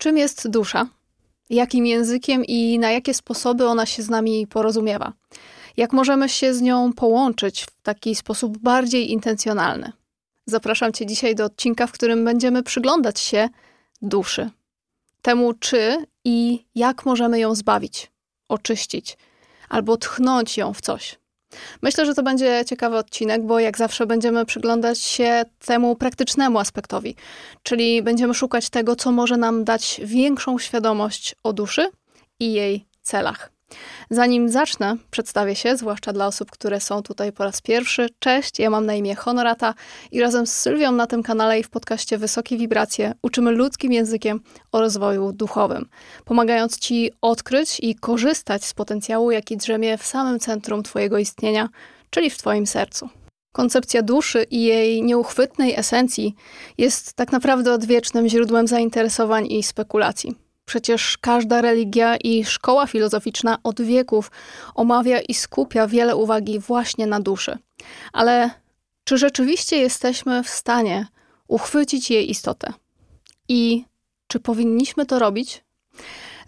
Czym jest dusza? Jakim językiem i na jakie sposoby ona się z nami porozumiewa? Jak możemy się z nią połączyć w taki sposób bardziej intencjonalny? Zapraszam Cię dzisiaj do odcinka, w którym będziemy przyglądać się duszy. Temu, czy i jak możemy ją zbawić, oczyścić albo tchnąć ją w coś. Myślę, że to będzie ciekawy odcinek, bo jak zawsze będziemy przyglądać się temu praktycznemu aspektowi, czyli będziemy szukać tego, co może nam dać większą świadomość o duszy i jej celach. Zanim zacznę, przedstawię się, zwłaszcza dla osób, które są tutaj po raz pierwszy. Cześć, ja mam na imię Honorata i razem z Sylwią na tym kanale i w podcaście Wysokie Wibracje uczymy ludzkim językiem o rozwoju duchowym, pomagając Ci odkryć i korzystać z potencjału, jaki drzemie w samym centrum Twojego istnienia, czyli w Twoim sercu. Koncepcja duszy i jej nieuchwytnej esencji jest tak naprawdę odwiecznym źródłem zainteresowań i spekulacji. Przecież każda religia i szkoła filozoficzna od wieków omawia i skupia wiele uwagi właśnie na duszy. Ale czy rzeczywiście jesteśmy w stanie uchwycić jej istotę? I czy powinniśmy to robić?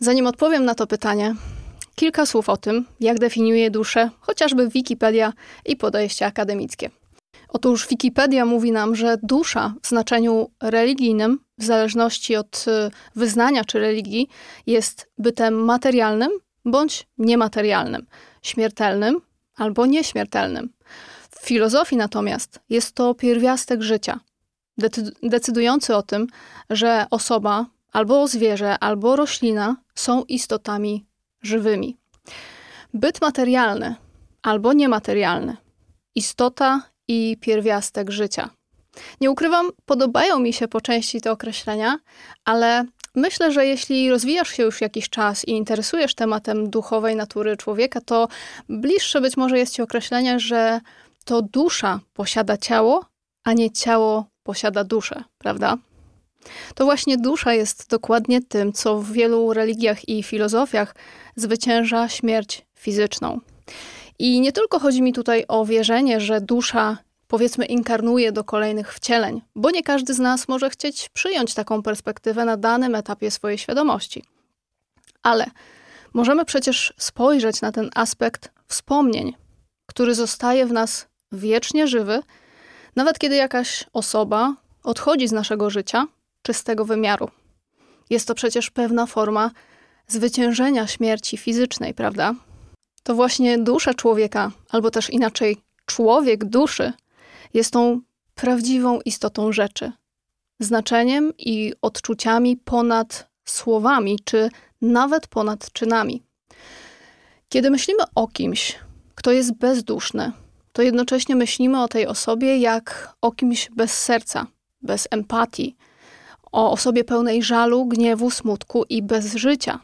Zanim odpowiem na to pytanie, kilka słów o tym, jak definiuje duszę, chociażby Wikipedia i podejście akademickie. Otóż Wikipedia mówi nam, że dusza w znaczeniu religijnym, w zależności od y, wyznania czy religii, jest bytem materialnym bądź niematerialnym, śmiertelnym albo nieśmiertelnym. W filozofii natomiast jest to pierwiastek życia, decydujący o tym, że osoba albo zwierzę, albo roślina są istotami żywymi. Byt materialny albo niematerialny, istota i pierwiastek życia. Nie ukrywam, podobają mi się po części te określenia, ale myślę, że jeśli rozwijasz się już jakiś czas i interesujesz tematem duchowej natury człowieka, to bliższe być może jest ci określenie, że to dusza posiada ciało, a nie ciało posiada duszę, prawda? To właśnie dusza jest dokładnie tym, co w wielu religiach i filozofiach zwycięża śmierć fizyczną. I nie tylko chodzi mi tutaj o wierzenie, że dusza powiedzmy inkarnuje do kolejnych wcieleń, bo nie każdy z nas może chcieć przyjąć taką perspektywę na danym etapie swojej świadomości. Ale możemy przecież spojrzeć na ten aspekt wspomnień, który zostaje w nas wiecznie żywy, nawet kiedy jakaś osoba odchodzi z naszego życia czy z tego wymiaru. Jest to przecież pewna forma zwyciężenia śmierci fizycznej, prawda? To właśnie dusza człowieka, albo też inaczej człowiek duszy, jest tą prawdziwą istotą rzeczy, znaczeniem i odczuciami ponad słowami, czy nawet ponad czynami. Kiedy myślimy o kimś, kto jest bezduszny, to jednocześnie myślimy o tej osobie jak o kimś bez serca, bez empatii, o osobie pełnej żalu, gniewu, smutku i bez życia.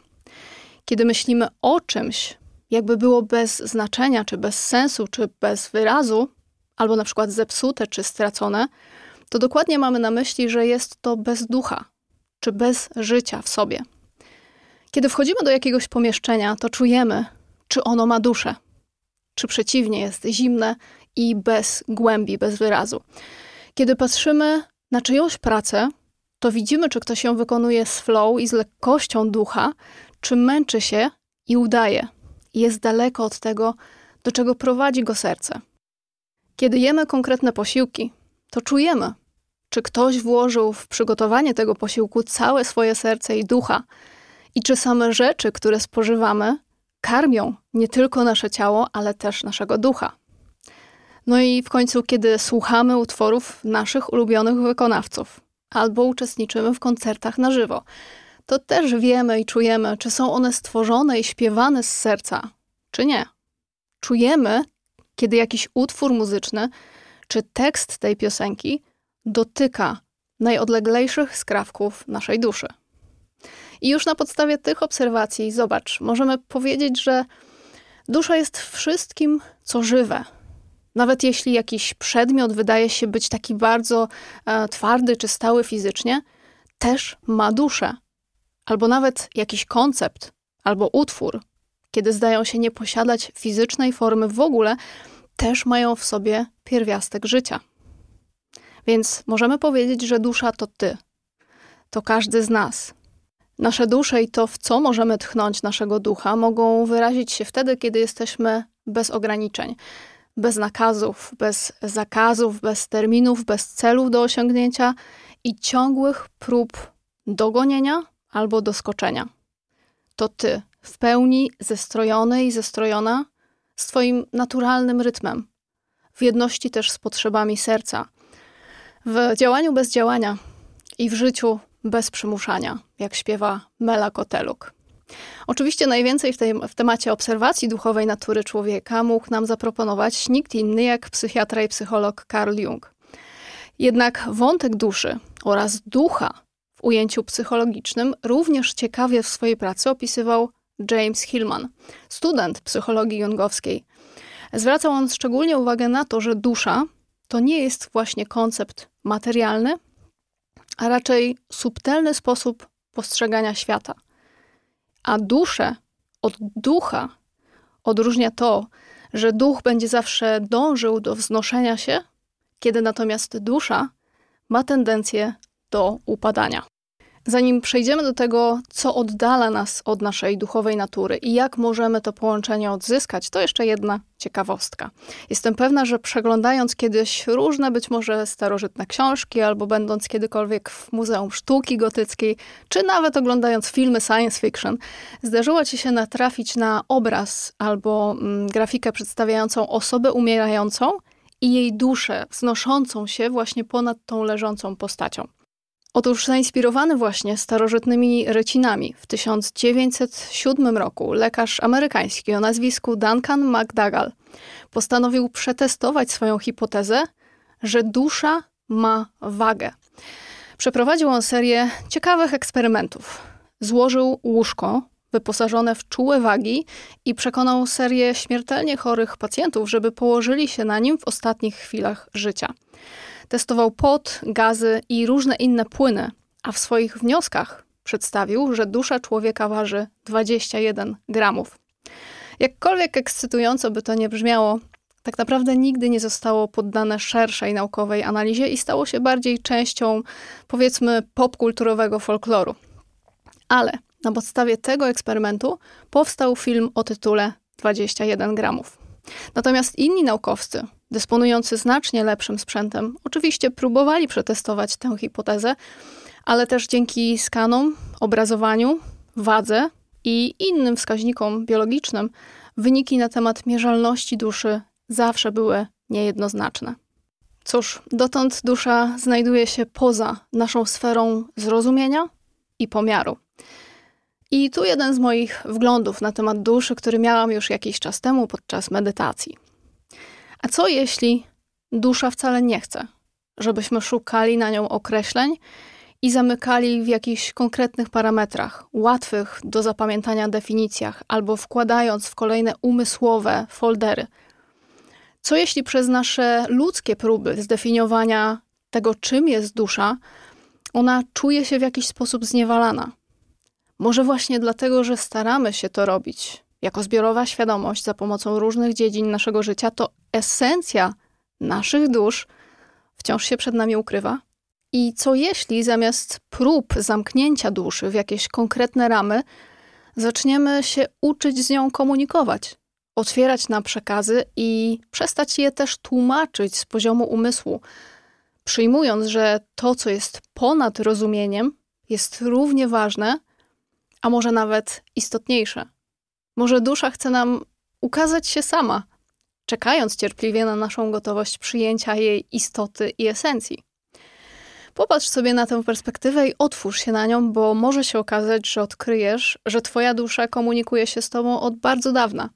Kiedy myślimy o czymś, jakby było bez znaczenia, czy bez sensu, czy bez wyrazu, albo na przykład zepsute, czy stracone, to dokładnie mamy na myśli, że jest to bez ducha, czy bez życia w sobie. Kiedy wchodzimy do jakiegoś pomieszczenia, to czujemy, czy ono ma duszę, czy przeciwnie, jest zimne i bez głębi, bez wyrazu. Kiedy patrzymy na czyjąś pracę, to widzimy, czy ktoś ją wykonuje z flow i z lekkością ducha, czy męczy się i udaje, jest daleko od tego, do czego prowadzi go serce. Kiedy jemy konkretne posiłki, to czujemy, czy ktoś włożył w przygotowanie tego posiłku całe swoje serce i ducha, i czy same rzeczy, które spożywamy, karmią nie tylko nasze ciało, ale też naszego ducha. No i w końcu, kiedy słuchamy utworów naszych ulubionych wykonawców, albo uczestniczymy w koncertach na żywo, to też wiemy i czujemy, czy są one stworzone i śpiewane z serca, czy nie. Czujemy, kiedy jakiś utwór muzyczny czy tekst tej piosenki dotyka najodleglejszych skrawków naszej duszy. I już na podstawie tych obserwacji, zobacz, możemy powiedzieć, że dusza jest wszystkim, co żywe. Nawet jeśli jakiś przedmiot wydaje się być taki bardzo e, twardy czy stały fizycznie, też ma duszę albo nawet jakiś koncept, albo utwór, kiedy zdają się nie posiadać fizycznej formy w ogóle, też mają w sobie pierwiastek życia. Więc możemy powiedzieć, że dusza to ty, to każdy z nas. Nasze dusze i to, w co możemy tchnąć naszego ducha, mogą wyrazić się wtedy, kiedy jesteśmy bez ograniczeń, bez nakazów, bez zakazów, bez terminów, bez celów do osiągnięcia i ciągłych prób dogonienia albo doskoczenia. To ty, w pełni zestrojony i zestrojona, z Twoim naturalnym rytmem, w jedności też z potrzebami serca, w działaniu bez działania i w życiu bez przymuszania, jak śpiewa Mela Koteluk. Oczywiście najwięcej w, tej, w temacie obserwacji duchowej natury człowieka mógł nam zaproponować nikt inny jak psychiatra i psycholog Carl Jung. Jednak wątek duszy oraz ducha w ujęciu psychologicznym również ciekawie w swojej pracy opisywał James Hillman, student psychologii jungowskiej. Zwracał on szczególnie uwagę na to, że dusza to nie jest właśnie koncept materialny, a raczej subtelny sposób postrzegania świata. A duszę od ducha odróżnia to, że duch będzie zawsze dążył do wznoszenia się, kiedy natomiast dusza ma tendencję do upadania. Zanim przejdziemy do tego, co oddala nas od naszej duchowej natury i jak możemy to połączenie odzyskać, to jeszcze jedna ciekawostka. Jestem pewna, że przeglądając kiedyś różne być może starożytne książki, albo będąc kiedykolwiek w Muzeum Sztuki Gotyckiej, czy nawet oglądając filmy science fiction, zdarzyło ci się natrafić na obraz albo mm, grafikę przedstawiającą osobę umierającą i jej duszę wznoszącą się właśnie ponad tą leżącą postacią. Otóż zainspirowany właśnie starożytnymi rycinami w 1907 roku lekarz amerykański o nazwisku Duncan McDougall postanowił przetestować swoją hipotezę, że dusza ma wagę. Przeprowadził on serię ciekawych eksperymentów. Złożył łóżko wyposażone w czułe wagi i przekonał serię śmiertelnie chorych pacjentów, żeby położyli się na nim w ostatnich chwilach życia. Testował pot, gazy i różne inne płyny, a w swoich wnioskach przedstawił, że dusza człowieka waży 21 gramów. Jakkolwiek ekscytująco by to nie brzmiało, tak naprawdę nigdy nie zostało poddane szerszej naukowej analizie i stało się bardziej częścią, powiedzmy, popkulturowego folkloru. Ale na podstawie tego eksperymentu powstał film o tytule 21 gramów. Natomiast inni naukowcy, dysponujący znacznie lepszym sprzętem, oczywiście próbowali przetestować tę hipotezę, ale też dzięki skanom, obrazowaniu, wadze i innym wskaźnikom biologicznym wyniki na temat mierzalności duszy zawsze były niejednoznaczne. Cóż, dotąd dusza znajduje się poza naszą sferą zrozumienia i pomiaru. I tu jeden z moich wglądów na temat duszy, który miałam już jakiś czas temu podczas medytacji. A co jeśli dusza wcale nie chce, żebyśmy szukali na nią określeń i zamykali w jakichś konkretnych parametrach, łatwych do zapamiętania definicjach, albo wkładając w kolejne umysłowe foldery? Co jeśli przez nasze ludzkie próby zdefiniowania tego, czym jest dusza, ona czuje się w jakiś sposób zniewalana? Może właśnie dlatego, że staramy się to robić jako zbiorowa świadomość za pomocą różnych dziedzin naszego życia, to esencja naszych dusz wciąż się przed nami ukrywa. I co jeśli zamiast prób zamknięcia duszy w jakieś konkretne ramy, zaczniemy się uczyć z nią komunikować, otwierać na przekazy i przestać je też tłumaczyć z poziomu umysłu, przyjmując, że to, co jest ponad rozumieniem, jest równie ważne a może nawet istotniejsze. Może dusza chce nam ukazać się sama, czekając cierpliwie na naszą gotowość przyjęcia jej istoty i esencji. Popatrz sobie na tę perspektywę i otwórz się na nią, bo może się okazać, że odkryjesz, że Twoja dusza komunikuje się z Tobą od bardzo dawna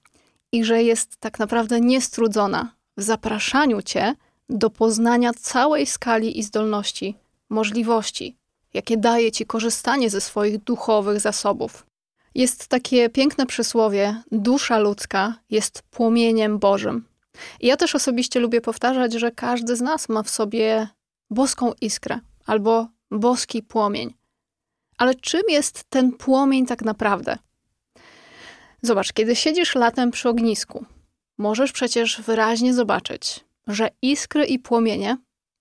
i że jest tak naprawdę niestrudzona w zapraszaniu Cię do poznania całej skali i zdolności, możliwości, jakie daje ci korzystanie ze swoich duchowych zasobów. Jest takie piękne przysłowie: dusza ludzka jest płomieniem Bożym. I ja też osobiście lubię powtarzać, że każdy z nas ma w sobie boską iskrę albo boski płomień. Ale czym jest ten płomień tak naprawdę? Zobacz, kiedy siedzisz latem przy ognisku, możesz przecież wyraźnie zobaczyć, że iskry i płomienie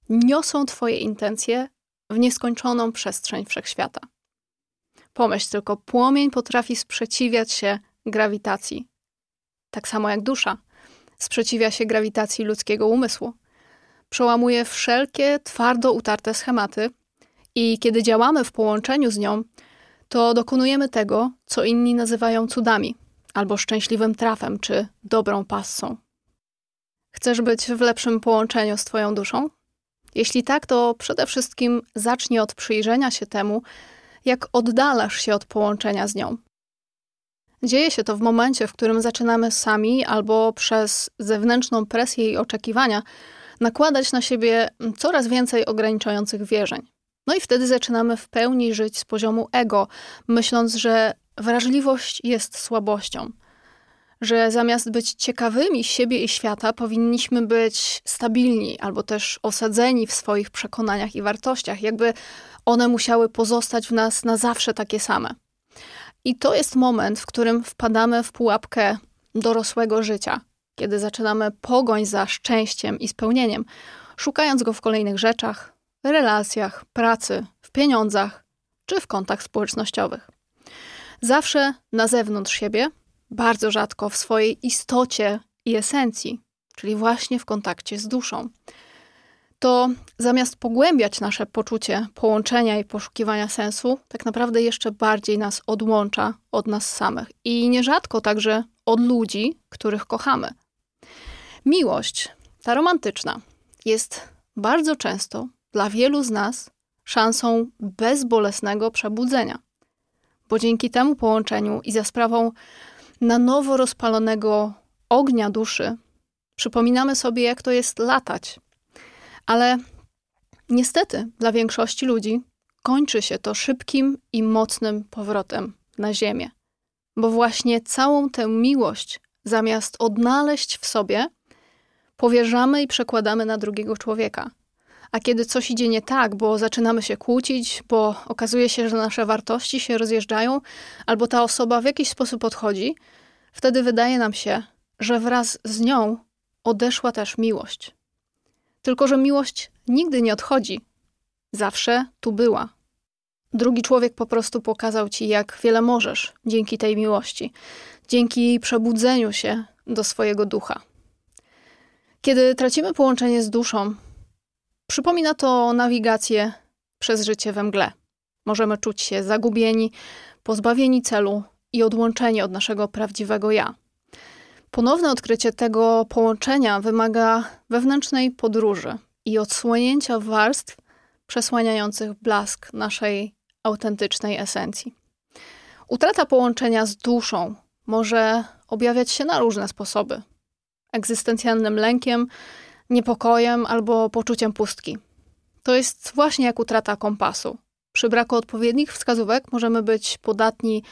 niosą Twoje intencje w nieskończoną przestrzeń wszechświata. Pomyśl tylko, płomień potrafi sprzeciwiać się grawitacji. Tak samo jak dusza sprzeciwia się grawitacji ludzkiego umysłu. Przełamuje wszelkie twardo utarte schematy i kiedy działamy w połączeniu z nią, to dokonujemy tego, co inni nazywają cudami, albo szczęśliwym trafem, czy dobrą passą. Chcesz być w lepszym połączeniu z Twoją duszą? Jeśli tak, to przede wszystkim zacznij od przyjrzenia się temu, jak oddalasz się od połączenia z nią. Dzieje się to w momencie, w którym zaczynamy sami albo przez zewnętrzną presję i oczekiwania nakładać na siebie coraz więcej ograniczających wierzeń. No i wtedy zaczynamy w pełni żyć z poziomu ego, myśląc, że wrażliwość jest słabością. Że zamiast być ciekawymi siebie i świata, powinniśmy być stabilni albo też osadzeni w swoich przekonaniach i wartościach, jakby one musiały pozostać w nas na zawsze takie same. I to jest moment, w którym wpadamy w pułapkę dorosłego życia, kiedy zaczynamy pogoń za szczęściem i spełnieniem, szukając go w kolejnych rzeczach, relacjach, pracy, w pieniądzach czy w kontach społecznościowych. Zawsze na zewnątrz siebie, bardzo rzadko w swojej istocie i esencji, czyli właśnie w kontakcie z duszą. To zamiast pogłębiać nasze poczucie połączenia i poszukiwania sensu, tak naprawdę jeszcze bardziej nas odłącza od nas samych i nierzadko także od ludzi, których kochamy. Miłość, ta romantyczna, jest bardzo często dla wielu z nas szansą bezbolesnego przebudzenia. Bo dzięki temu połączeniu i za sprawą na nowo rozpalonego ognia duszy, przypominamy sobie, jak to jest latać. Ale niestety dla większości ludzi kończy się to szybkim i mocnym powrotem na ziemię. Bo właśnie całą tę miłość, zamiast odnaleźć w sobie, powierzamy i przekładamy na drugiego człowieka – a kiedy coś idzie nie tak, bo zaczynamy się kłócić, bo okazuje się, że nasze wartości się rozjeżdżają, albo ta osoba w jakiś sposób odchodzi, wtedy wydaje nam się, że wraz z nią odeszła też miłość. Tylko, że miłość nigdy nie odchodzi. Zawsze tu była. Drugi człowiek po prostu pokazał ci, jak wiele możesz dzięki tej miłości, dzięki przebudzeniu się do swojego ducha. Kiedy tracimy połączenie z duszą, Przypomina to nawigację przez życie we mgle. Możemy czuć się zagubieni, pozbawieni celu i odłączeni od naszego prawdziwego ja. Ponowne odkrycie tego połączenia wymaga wewnętrznej podróży i odsłonięcia warstw przesłaniających blask naszej autentycznej esencji. Utrata połączenia z duszą może objawiać się na różne sposoby: egzystencjalnym lękiem, niepokojem albo poczuciem pustki. To jest właśnie jak utrata kompasu. Przy braku odpowiednich wskazówek możemy być podatni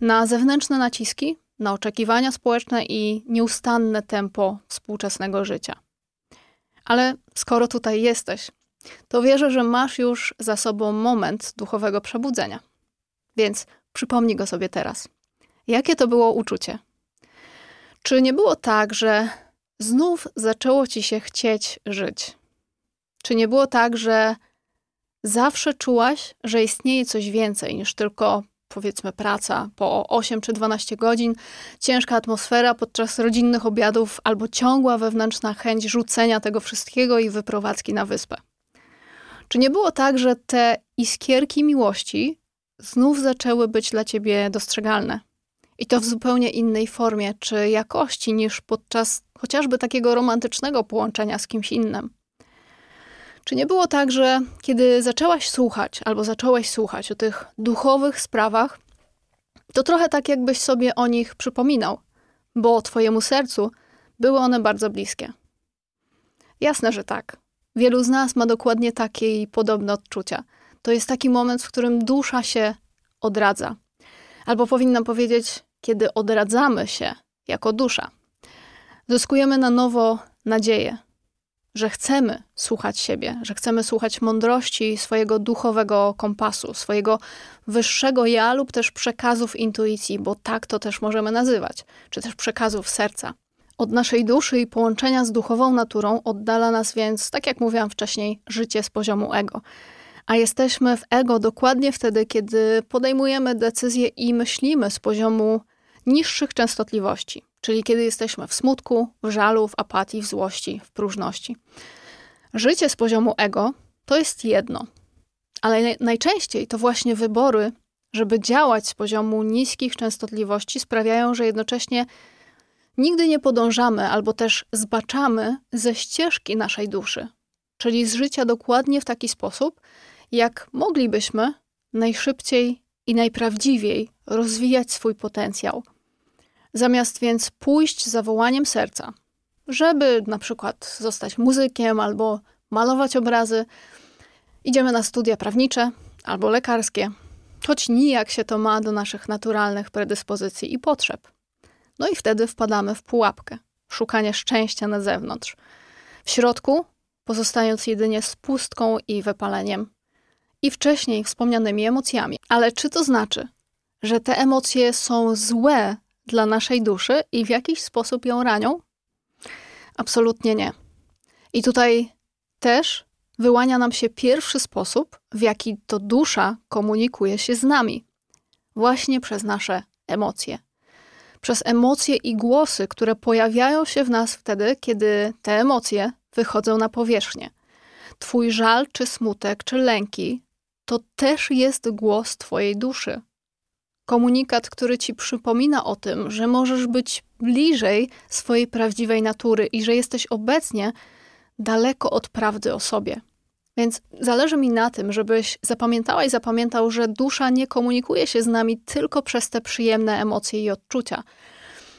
na zewnętrzne naciski, na oczekiwania społeczne i nieustanne tempo współczesnego życia. Ale skoro tutaj jesteś, to wierzę, że masz już za sobą moment duchowego przebudzenia. Więc przypomnij go sobie teraz. Jakie to było uczucie? Czy nie było tak, że znów zaczęło ci się chcieć żyć? Czy nie było tak, że zawsze czułaś, że istnieje coś więcej niż tylko powiedzmy praca po 8 czy 12 godzin, ciężka atmosfera podczas rodzinnych obiadów albo ciągła wewnętrzna chęć rzucenia tego wszystkiego i wyprowadzki na wyspę? Czy nie było tak, że te iskierki miłości znów zaczęły być dla ciebie dostrzegalne? I to w zupełnie innej formie czy jakości niż podczas chociażby takiego romantycznego połączenia z kimś innym. Czy nie było tak, że kiedy zaczęłaś słuchać albo zacząłeś słuchać o tych duchowych sprawach, to trochę tak jakbyś sobie o nich przypominał, bo twojemu sercu były one bardzo bliskie? Jasne, że tak. Wielu z nas ma dokładnie takie i podobne odczucia. To jest taki moment, w którym dusza się odradza. Albo powinnam powiedzieć, kiedy odradzamy się jako dusza. Zyskujemy na nowo nadzieję, że chcemy słuchać siebie, że chcemy słuchać mądrości swojego duchowego kompasu, swojego wyższego ja lub też przekazów intuicji, bo tak to też możemy nazywać, czy też przekazów serca. Od naszej duszy i połączenia z duchową naturą oddala nas więc, tak jak mówiłam wcześniej, życie z poziomu ego. A jesteśmy w ego dokładnie wtedy, kiedy podejmujemy decyzje i myślimy z poziomu niższych częstotliwości, czyli kiedy jesteśmy w smutku, w żalu, w apatii, w złości, w próżności. Życie z poziomu ego to jest jedno, ale najczęściej to właśnie wybory, żeby działać z poziomu niskich częstotliwości, sprawiają, że jednocześnie nigdy nie podążamy albo też zbaczamy ze ścieżki naszej duszy, czyli z życia dokładnie w taki sposób, jak moglibyśmy najszybciej i najprawdziwiej rozwijać swój potencjał. Zamiast więc pójść za wołaniem serca, żeby na przykład zostać muzykiem albo malować obrazy, idziemy na studia prawnicze albo lekarskie, choć nijak się to ma do naszych naturalnych predyspozycji i potrzeb. No i wtedy wpadamy w pułapkę szukania szczęścia na zewnątrz. W środku pozostając jedynie z pustką i wypaleniem i wcześniej wspomnianymi emocjami. Ale czy to znaczy, że te emocje są złe dla naszej duszy i w jakiś sposób ją ranią? Absolutnie nie. I tutaj też wyłania nam się pierwszy sposób, w jaki to dusza komunikuje się z nami. Właśnie przez nasze emocje. Przez emocje i głosy, które pojawiają się w nas wtedy, kiedy te emocje wychodzą na powierzchnię. Twój żal, czy smutek, czy lęki to też jest głos Twojej duszy. Komunikat, który Ci przypomina o tym, że możesz być bliżej swojej prawdziwej natury i że jesteś obecnie daleko od prawdy o sobie. Więc zależy mi na tym, żebyś zapamiętała i zapamiętał, że dusza nie komunikuje się z nami tylko przez te przyjemne emocje i odczucia.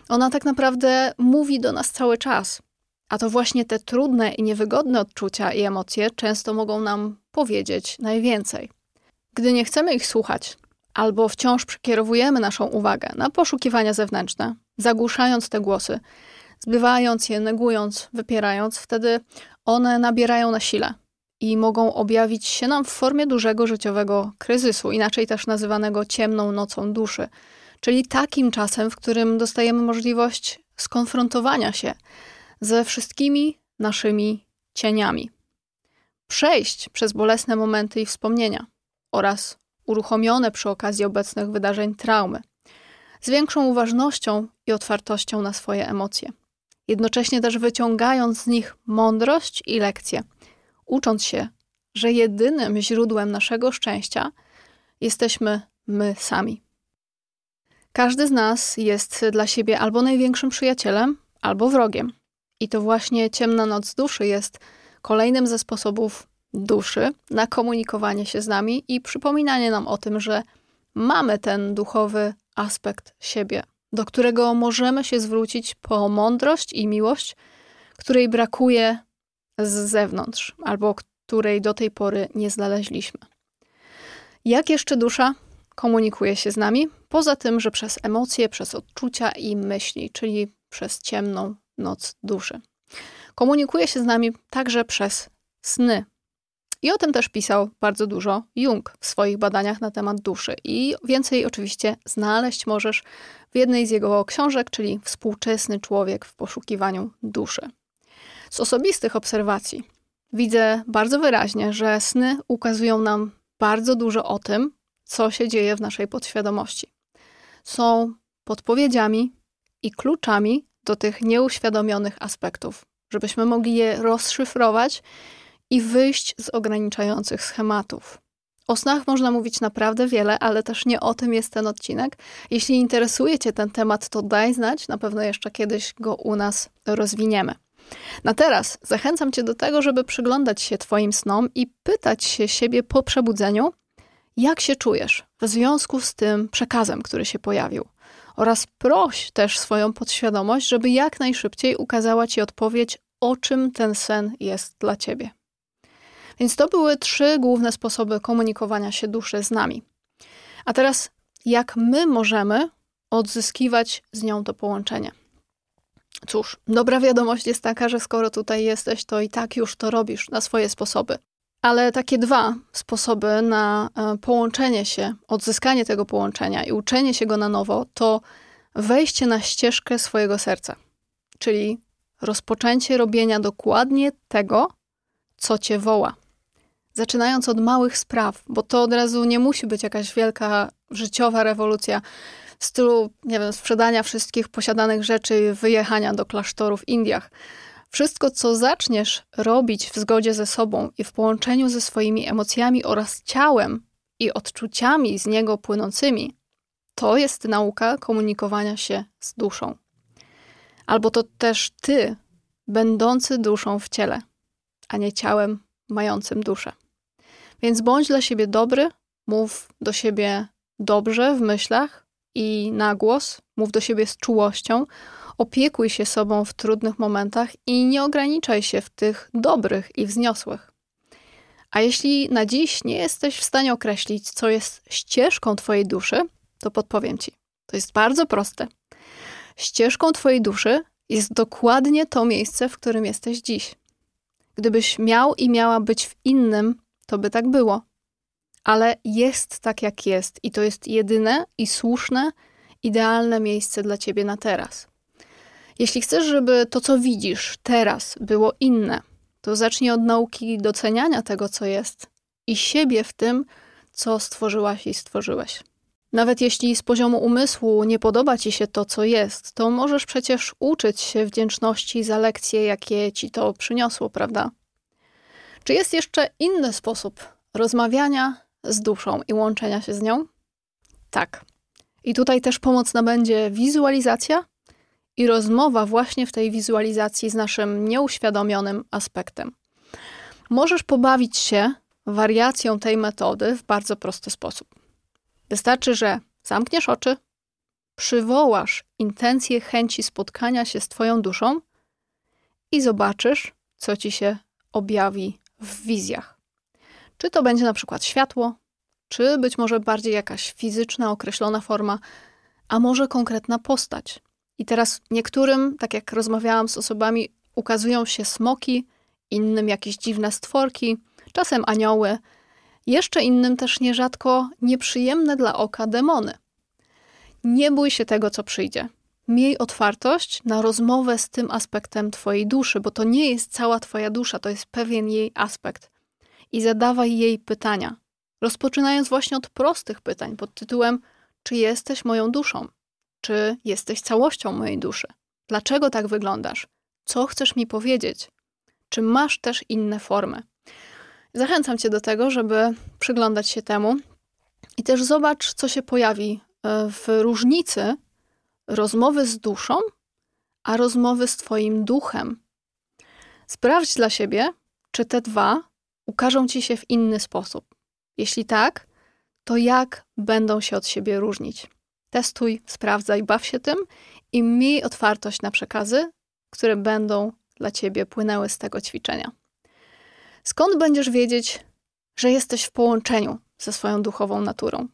Ona tak naprawdę mówi do nas cały czas. A to właśnie te trudne i niewygodne odczucia i emocje często mogą nam powiedzieć najwięcej. Gdy nie chcemy ich słuchać, albo wciąż przekierowujemy naszą uwagę na poszukiwania zewnętrzne, zagłuszając te głosy, zbywając je, negując, wypierając, wtedy one nabierają na sile i mogą objawić się nam w formie dużego życiowego kryzysu, inaczej też nazywanego ciemną nocą duszy, czyli takim czasem, w którym dostajemy możliwość skonfrontowania się ze wszystkimi naszymi cieniami. Przejść przez bolesne momenty i wspomnienia oraz uruchomione przy okazji obecnych wydarzeń traumy, z większą uważnością i otwartością na swoje emocje, jednocześnie też wyciągając z nich mądrość i lekcje, ucząc się, że jedynym źródłem naszego szczęścia jesteśmy my sami. Każdy z nas jest dla siebie albo największym przyjacielem, albo wrogiem. I to właśnie ciemna noc duszy jest kolejnym ze sposobów duszy na komunikowanie się z nami i przypominanie nam o tym, że mamy ten duchowy aspekt siebie, do którego możemy się zwrócić po mądrość i miłość, której brakuje z zewnątrz albo której do tej pory nie znaleźliśmy. Jak jeszcze dusza komunikuje się z nami? Poza tym, że przez emocje, przez odczucia i myśli, czyli przez ciemną noc duszy. Komunikuje się z nami także przez sny. I o tym też pisał bardzo dużo Jung w swoich badaniach na temat duszy. I więcej oczywiście znaleźć możesz w jednej z jego książek, czyli Współczesny człowiek w poszukiwaniu duszy. Z osobistych obserwacji widzę bardzo wyraźnie, że sny ukazują nam bardzo dużo o tym, co się dzieje w naszej podświadomości. Są podpowiedziami i kluczami do tych nieuświadomionych aspektów, żebyśmy mogli je rozszyfrować i wyjść z ograniczających schematów. O snach można mówić naprawdę wiele, ale też nie o tym jest ten odcinek. Jeśli interesuje Cię ten temat, to daj znać, na pewno jeszcze kiedyś go u nas rozwiniemy. Na teraz zachęcam Cię do tego, żeby przyglądać się Twoim snom i pytać się siebie po przebudzeniu, jak się czujesz w związku z tym przekazem, który się pojawił oraz proś też swoją podświadomość, żeby jak najszybciej ukazała ci odpowiedź, o czym ten sen jest dla ciebie. Więc to były trzy główne sposoby komunikowania się duszy z nami. A teraz, jak my możemy odzyskiwać z nią to połączenie? Cóż, dobra wiadomość jest taka, że skoro tutaj jesteś, to i tak już to robisz na swoje sposoby. Ale takie dwa sposoby na e, połączenie się, odzyskanie tego połączenia i uczenie się go na nowo, to wejście na ścieżkę swojego serca, czyli rozpoczęcie robienia dokładnie tego, co cię woła. Zaczynając od małych spraw, bo to od razu nie musi być jakaś wielka życiowa rewolucja w stylu, nie wiem, sprzedania wszystkich posiadanych rzeczy wyjechania do klasztoru w Indiach. Wszystko, co zaczniesz robić w zgodzie ze sobą i w połączeniu ze swoimi emocjami oraz ciałem i odczuciami z niego płynącymi, to jest nauka komunikowania się z duszą. Albo to też ty, będący duszą w ciele, a nie ciałem mającym duszę. Więc bądź dla siebie dobry, mów do siebie dobrze w myślach i na głos, mów do siebie z czułością, opiekuj się sobą w trudnych momentach i nie ograniczaj się w tych dobrych i wzniosłych. A jeśli na dziś nie jesteś w stanie określić, co jest ścieżką Twojej duszy, to podpowiem Ci. To jest bardzo proste. Ścieżką Twojej duszy jest dokładnie to miejsce, w którym jesteś dziś. Gdybyś miał i miała być w innym, to by tak było. Ale jest tak, jak jest, i to jest jedyne i słuszne, idealne miejsce dla ciebie na teraz. Jeśli chcesz, żeby to, co widzisz teraz, było inne, to zacznij od nauki doceniania tego, co jest i siebie w tym, co stworzyłaś i stworzyłeś. Nawet jeśli z poziomu umysłu nie podoba ci się to, co jest, to możesz przecież uczyć się wdzięczności za lekcje, jakie ci to przyniosło, prawda? Czy jest jeszcze inny sposób rozmawiania z duszą i łączenia się z nią? Tak. I tutaj też pomocna będzie wizualizacja i rozmowa właśnie w tej wizualizacji z naszym nieuświadomionym aspektem. Możesz pobawić się wariacją tej metody w bardzo prosty sposób. Wystarczy, że zamkniesz oczy, przywołasz intencję chęci spotkania się z Twoją duszą i zobaczysz, co ci się objawi w wizjach. Czy to będzie na przykład światło, czy być może bardziej jakaś fizyczna, określona forma, a może konkretna postać. I teraz niektórym, tak jak rozmawiałam z osobami, ukazują się smoki, innym jakieś dziwne stworki, czasem anioły, jeszcze innym też nierzadko nieprzyjemne dla oka demony. Nie bój się tego, co przyjdzie. Miej otwartość na rozmowę z tym aspektem Twojej duszy, bo to nie jest cała Twoja dusza, to jest pewien jej aspekt. I zadawaj jej pytania, rozpoczynając właśnie od prostych pytań pod tytułem: Czy jesteś moją duszą? Czy jesteś całością mojej duszy? Dlaczego tak wyglądasz? Co chcesz mi powiedzieć? Czy masz też inne formy? Zachęcam Cię do tego, żeby przyglądać się temu i też zobacz, co się pojawi e, w różnicy rozmowy z duszą, a rozmowy z Twoim duchem. Sprawdź dla siebie, czy te dwa ukażą Ci się w inny sposób. Jeśli tak, to jak będą się od siebie różnić? Testuj, sprawdzaj, baw się tym i miej otwartość na przekazy, które będą dla Ciebie płynęły z tego ćwiczenia. Skąd będziesz wiedzieć, że jesteś w połączeniu ze swoją duchową naturą?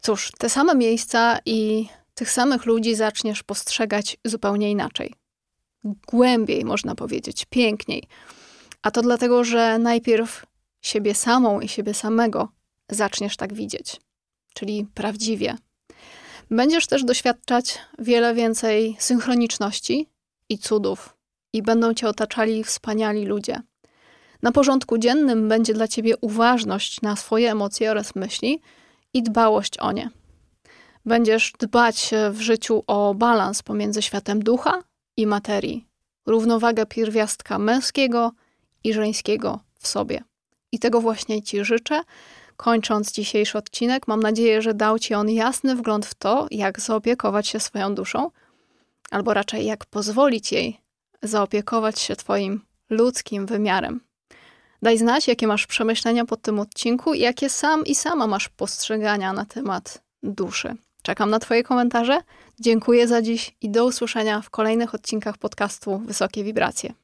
Cóż, te same miejsca i tych samych ludzi zaczniesz postrzegać zupełnie inaczej. Głębiej, można powiedzieć, piękniej. A to dlatego, że najpierw siebie samą i siebie samego zaczniesz tak widzieć, czyli prawdziwie. Będziesz też doświadczać wiele więcej synchroniczności i cudów, i będą cię otaczali wspaniali ludzie. Na porządku dziennym będzie dla ciebie uważność na swoje emocje oraz myśli i dbałość o nie. Będziesz dbać w życiu o balans pomiędzy światem ducha i materii, równowagę pierwiastka męskiego i żeńskiego w sobie. I tego właśnie Ci życzę. Kończąc dzisiejszy odcinek, mam nadzieję, że dał Ci on jasny wgląd w to, jak zaopiekować się swoją duszą, albo raczej jak pozwolić jej zaopiekować się Twoim ludzkim wymiarem. Daj znać, jakie masz przemyślenia pod tym odcinku i jakie sam i sama masz postrzegania na temat duszy. Czekam na Twoje komentarze. Dziękuję za dziś i do usłyszenia w kolejnych odcinkach podcastu Wysokie Wibracje.